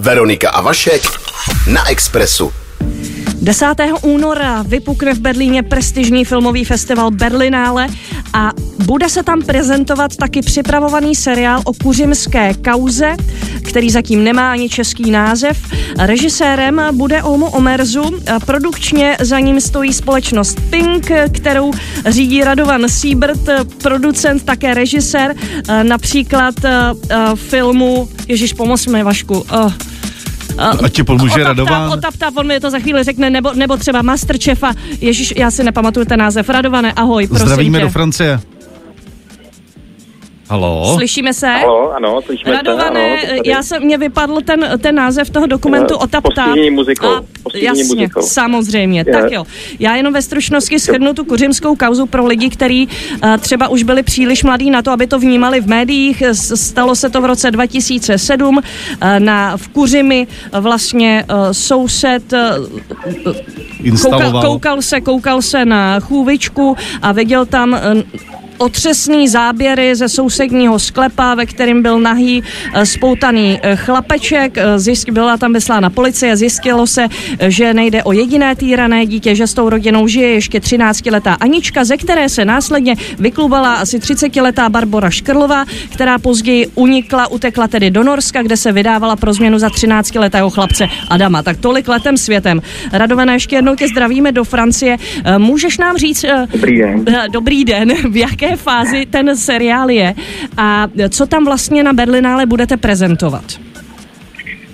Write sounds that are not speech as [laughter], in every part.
Veronika a Vašek na Expressu. 10. února vypukne v Berlíně prestižní filmový festival Berlinále a bude se tam prezentovat taky připravovaný seriál o kuřimské kauze, který zatím nemá ani český název. Režisérem bude Omo Omerzu, produkčně za ním stojí společnost Pink, kterou řídí Radovan Siebert, producent, také režisér, například filmu, Ježíš, pomoz mi, Vašku, uh, a ti pomůže Radovan? Otaptá, on mi to za chvíli řekne, nebo, nebo třeba Masterchefa. Ježíš, já si nepamatuju ten název. Radované, ahoj, prosím Zdravíme tě. do Francie. Halo? Slyšíme se? Halo, ano, slyšíme Radované, se. Ano, já jsem, mě vypadl ten, ten název toho dokumentu Uh, o Taptá. postižení muzikou, postižení jasně, muzikou. samozřejmě, Je. tak jo. Já jenom ve stručnosti shrnu tu kuřimskou kauzu pro lidi, kteří uh, třeba už byli příliš mladí na to, aby to vnímali v médiích. Stalo se to v roce 2007 uh, na, v Kuřimi vlastně uh, soused uh, koukal, koukal, se, koukal se na chůvičku a viděl tam eh, otřesný záběry ze sousedního sklepa, ve kterém byl nahý eh, spoutaný eh, chlapeček. Eh, Zjist, byla tam vyslána policie, zjistilo se, že nejde o jediné týrané dítě, že s tou rodinou žije ještě 13-letá Anička, ze které se následně vyklubala asi 30-letá Barbora Škrlová, která později unikla, utekla tedy do Norska, kde se vydávala pro změnu za 13-letého chlapce Adama. Tak tolik letem světem. Radované, ještě jednou tě zdravíme do Francie. Můžeš nám říct, Dobrý den. Dobrý den, v jaké fázi ten seriál je a co tam vlastně na Berlinále budete prezentovat?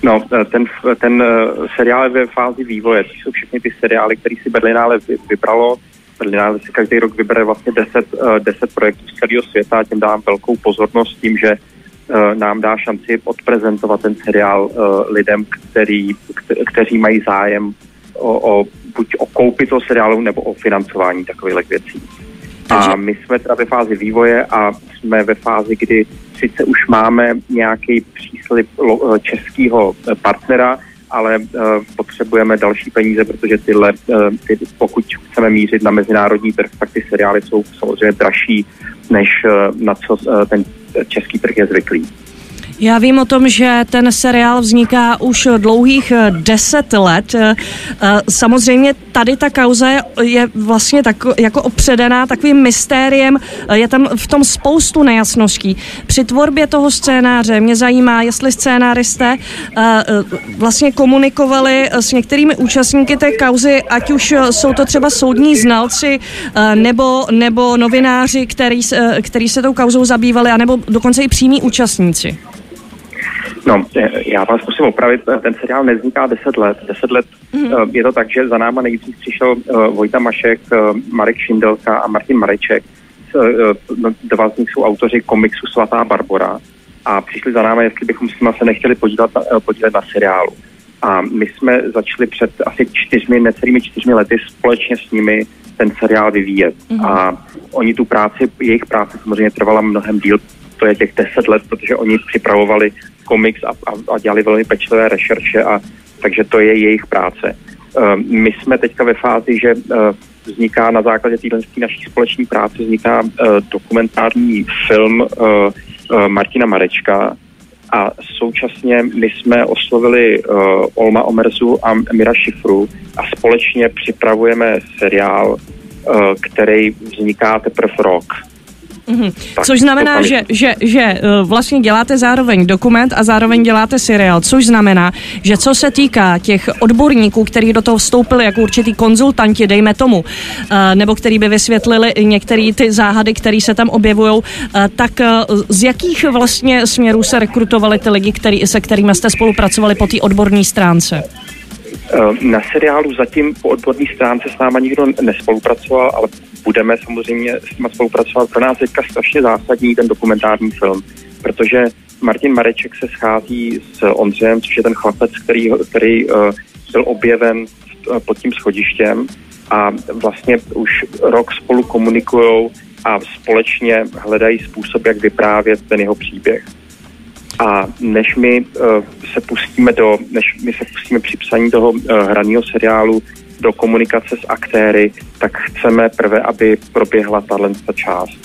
No, eh, ten, ten eh, seriál je ve fázi vývoje. To jsou všechny ty seriály, které si Berlinále vy- vybralo. Berlinále si každý rok vybere vlastně 10, eh, 10 projektů z celého světa a tím dám velkou pozornost tím, že eh, nám dá šanci odprezentovat ten seriál eh, lidem, který, kte- kteří mají zájem o, o buď o koupi toho seriálu nebo o financování takových věcí. A my jsme teda ve fázi vývoje a jsme ve fázi, kdy sice už máme nějaký příslip eh, českého eh, partnera, ale uh, potřebujeme další peníze, protože tyhle, ty, pokud chceme mířit na mezinárodní trh, tak ty seriály jsou samozřejmě dražší, než na co ten český trh je zvyklý. Já vím o tom, že ten seriál vzniká už dlouhých eh, deset let. Eh, eh, Samozřejmě tady ta kauza je, vlastně tak, jako opředená takovým mystériem. Je tam v tom spoustu nejasností. Při tvorbě toho scénáře mě zajímá, jestli scénáristé vlastně komunikovali s některými účastníky té kauzy, ať už jsou to třeba soudní znalci nebo, nebo novináři, který, který se tou kauzou zabývali, anebo dokonce i přímí účastníci. No, eh, já vás musím opravit, eh, ten seriál nevzniká 10 let. 10 let mm-hmm. je to tak, že za náma nejdřív přišel Vojta Mašek, Marek Šindelka a Martin Mareček. No, dva z nich jsou autoři komiksu Svatá Barbora a přišli za náma, jestli bychom s nimi se nechtěli podílet na, podílet na seriálu. A my jsme začali před asi čtyřmi, necelými čtyřmi lety společně s nimi ten seriál vyvíjet. Mm-hmm. A oni tu práci, jejich práce samozřejmě trvala mnohem díl, to je těch deset let, protože oni připravovali komiks a, a, a dělali velmi pečlivé rešerše a takže to je jejich práce. Uh, my jsme teďka ve fázi, že uh, vzniká na základě téhle naší společné práce vzniká uh, dokumentární film uh, Martina Marečka a současně my jsme oslovili Olma Omerzu a Mira Šifru a společně připravujeme seriál, který vzniká teprve rok. Mhm. Tak, Což znamená, tam- že, že, že eh, vlastně děláte zároveň dokument a zároveň děláte seriál, což znamená, že co se týká těch odborníků, kteří do toho vstoupili jako určitý konzultanti, dejme tomu, eh, nebo který by vysvětlili některé ty záhady, které se tam objevují, tak eh, z jakých vlastně směrů se rekrutovali ty lidi, který, se kterými jste spolupracovali po té odborné stránce? Eh, Na seriálu zatím po odborné stránce s náma nikdo nespolupracoval, ale budeme samozřejmě s nimi spolupracovat. Pro nás je teďka strašně zásadní ten dokumentární film, protože Martin Mareček se schází s Ondřejem, což je ten chlapec, který, který uh, byl objeven uh, pod tím schodištěm a vlastně už rok spolu komunikují a společně hledají způsob, jak vyprávět ten jeho příběh. A než my uh, se pustíme do, než my se pustíme při psaní toho uh, hraného seriálu do komunikace s aktéry, tak chceme prvé, aby proběhla tahle ta část.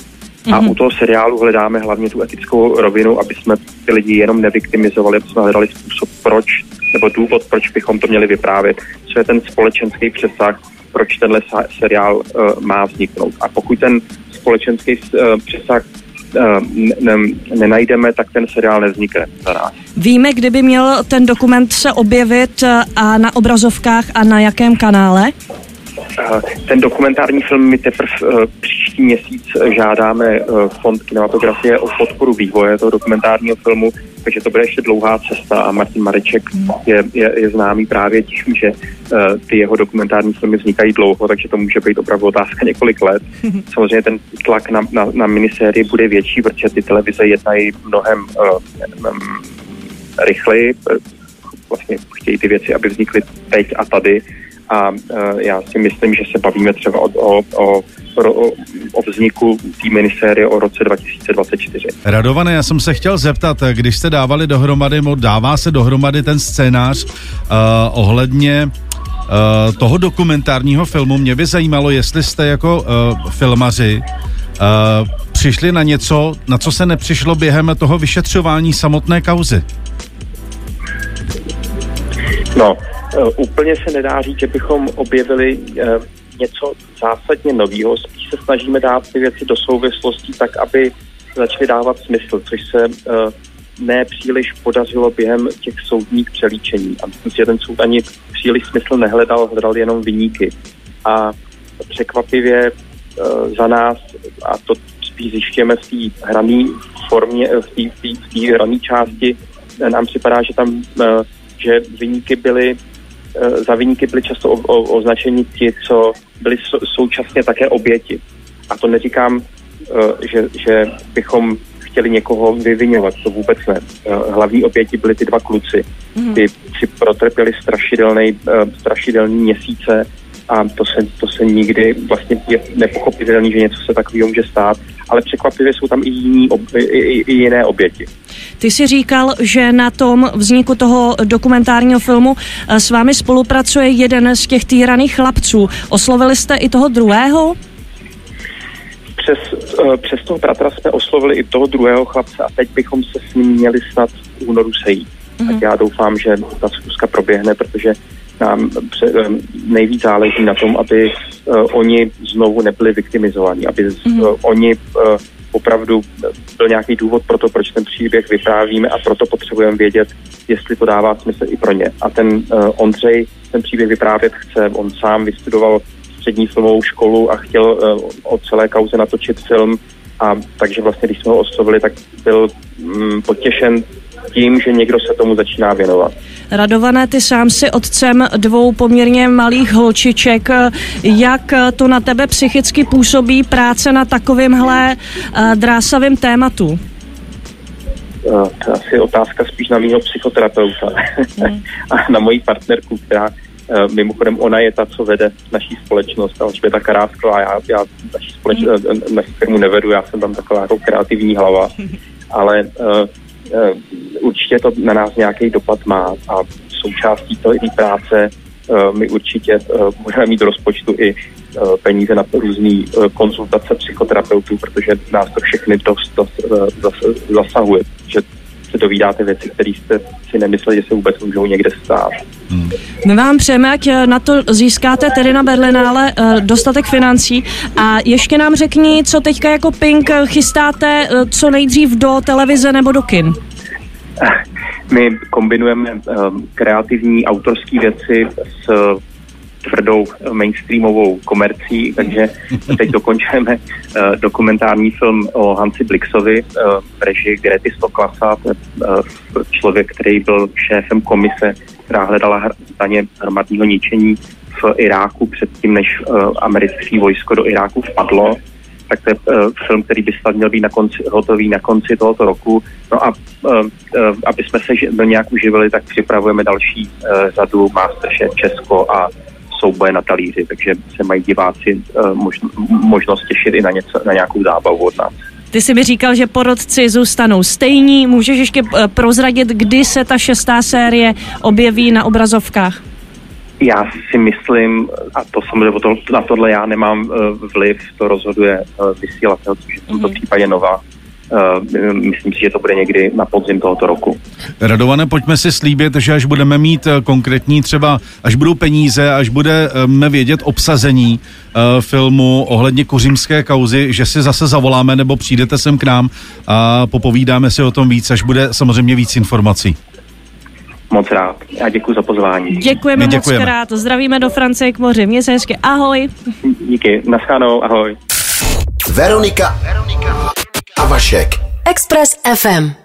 A Mhm. u toho seriálu hledáme hlavně tu etickou rovinu, aby jsme ty lidi jenom nevyktimizovali, aby jsme hledali způsob, proč, nebo důvod, proč bychom to měli vyprávět, co je ten společenský přesah, proč tenhle seriál uh, má vzniknout. A pokud ten společenský uh, přesah ne, nenajdeme, tak ten seriál nevznikne za nás. Víme, kdyby měl ten dokument se objevit a na obrazovkách a na jakém kanále? Ten dokumentární film my teprve eh, příští měsíc žádáme eh, Fond kinematografie o podporu vývoje toho dokumentárního filmu, takže to bude ještě dlouhá cesta a Martin Mareček je, je, je známý právě tím, že uh, ty jeho dokumentární filmy vznikají dlouho, takže to může být opravdu otázka několik let. [laughs] Samozřejmě ten tlak na, na, na minisérii bude větší, protože ty televize jednají mnohem uh, um, rychleji, vlastně chtějí ty věci, aby vznikly teď a tady a uh, já si myslím, že se bavíme třeba o, o, o, o, o vzniku té minisérie o roce 2024. Radované, já jsem se chtěl zeptat, když jste dávali dohromady, dává se dohromady ten scénář uh, ohledně uh, toho dokumentárního filmu, mě by zajímalo, jestli jste jako uh, filmaři uh, přišli na něco, na co se nepřišlo během toho vyšetřování samotné kauzy. No, úplně se nedá říct, že bychom objevili něco zásadně nového. Spíš se snažíme dát ty věci do souvislostí tak, aby začaly dávat smysl, což se eh, ne příliš podařilo během těch soudních přelíčení. A myslím si, že ten soud ani příliš smysl nehledal, hledal jenom vyníky. A překvapivě za nás, a to spíš zjišťujeme v té hrané formě, v té hrané části, nám připadá, že tam že vyníky byly Eh, za vyníky byli často o, o, označeni ti, co byli sou, současně také oběti. A to neříkám, eh, že, že bychom chtěli někoho vyvinovat, to vůbec ne. Eh, hlavní oběti byli ty dva kluci. Mm. Ty si protrpěli strašidelný, strašidelný měsíce a to se, to se nikdy vlastně je nepochopitelný, že něco se takového může stát, ale překvapivě jsou tam i, jiní, i, i, i jiné oběti. Ty jsi říkal, že na tom vzniku toho dokumentárního filmu eh, s vámi spolupracuje jeden z těch týraných chlapců. Oslovili jste i toho druhého? Přes, eh, přes toho bratra jsme oslovili i toho druhého chlapce a teď bychom se s ním měli snad v únoru sejít. Mm-hmm. Tak já doufám, že ta zkuska proběhne, protože nám eh, nejvíc záleží na tom, aby uh, oni znovu nebyli viktimizovaní, aby mm-hmm. oni uh, opravdu byl nějaký důvod pro to, proč ten příběh vyprávíme a proto potřebujeme vědět, jestli to dává smysl i pro ně. A ten uh, Ondřej ten příběh vyprávět chce, on sám vystudoval střední filmovou školu a chtěl uh, o celé kauze natočit film a takže vlastně, když jsme ho oslovili, tak byl um, potěšen tím, že někdo se tomu začíná věnovat. Radované, ty sám si otcem dvou poměrně malých holčiček. Jak to na tebe psychicky působí práce na takovémhle uh, drásavém tématu? Eh, to je asi otázka spíš na mého psychoterapeuta hmm. [laughs] a na moji partnerku, která uh, mimochodem ona je ta, co vede naší společnost a je taká Rásková, já, já naší, společnost, hmm. naší firmu nevedu, já jsem tam taková jako kreativní hlava, [laughs] ale Eh, určitě to na nás nějaký dopad má a součástí té práce eh, my určitě eh, budeme mít do rozpočtu i peníze na různé konzultace psychoterapeutů, protože nás to všechny dost, dost zasahuje, že se dovídáte věci, které jste si nemysleli, že se vůbec můžou někde stát. Hmm. My vám přejeme, ať na to získáte tedy na Berlinále dostatek financí a ještě nám řekni, co teďka jako Pink chystáte co nejdřív do televize nebo do kin. My kombinujeme um, kreativní autorské věci s tvrdou mainstreamovou komercí, takže teď dokončujeme uh, dokumentární film o Hansi Blixovi uh, v režii Grety Stoklasa, to člověk, který byl šéfem komise, která hledala zdaně hromadního ničení v Iráku předtím, než americké vojsko do Iráku vpadlo tak to je uh, film, který by snad měl být na konci, hotový na konci tohoto roku. No a uh, uh, aby jsme se do nějak uživili, tak připravujeme další uh, řadu Masterchef Česko a souboje na talíři, takže se mají diváci uh, možno, možnost těšit i na, něco, na nějakou zábavu od nás. Ty jsi mi říkal, že porodci zůstanou stejní. Můžeš ještě prozradit, kdy se ta šestá série objeví na obrazovkách? Já si myslím, a to samozřejmě to, na tohle já nemám uh, vliv, to rozhoduje uh, vysílatel, což je v tomto mm-hmm. případě nová, Uh, myslím si, že to bude někdy na podzim tohoto roku. Radované, pojďme si slíbit, že až budeme mít eh, konkrétní třeba, až budou peníze, až budeme vědět obsazení filmu ohledně kuřímské kauzy, že si zase zavoláme nebo přijdete sem k nám a popovídáme si o tom víc, až bude samozřejmě víc informací. Moc rád. Já děkuji za pozvání. Děkujeme, děkujeme. moc krát. Zdravíme do Francie k moři. Mějte se hezky. Ahoj. Díky. Naschánou. Ahoj. Veronika, Veronika a Vašek. Express FM.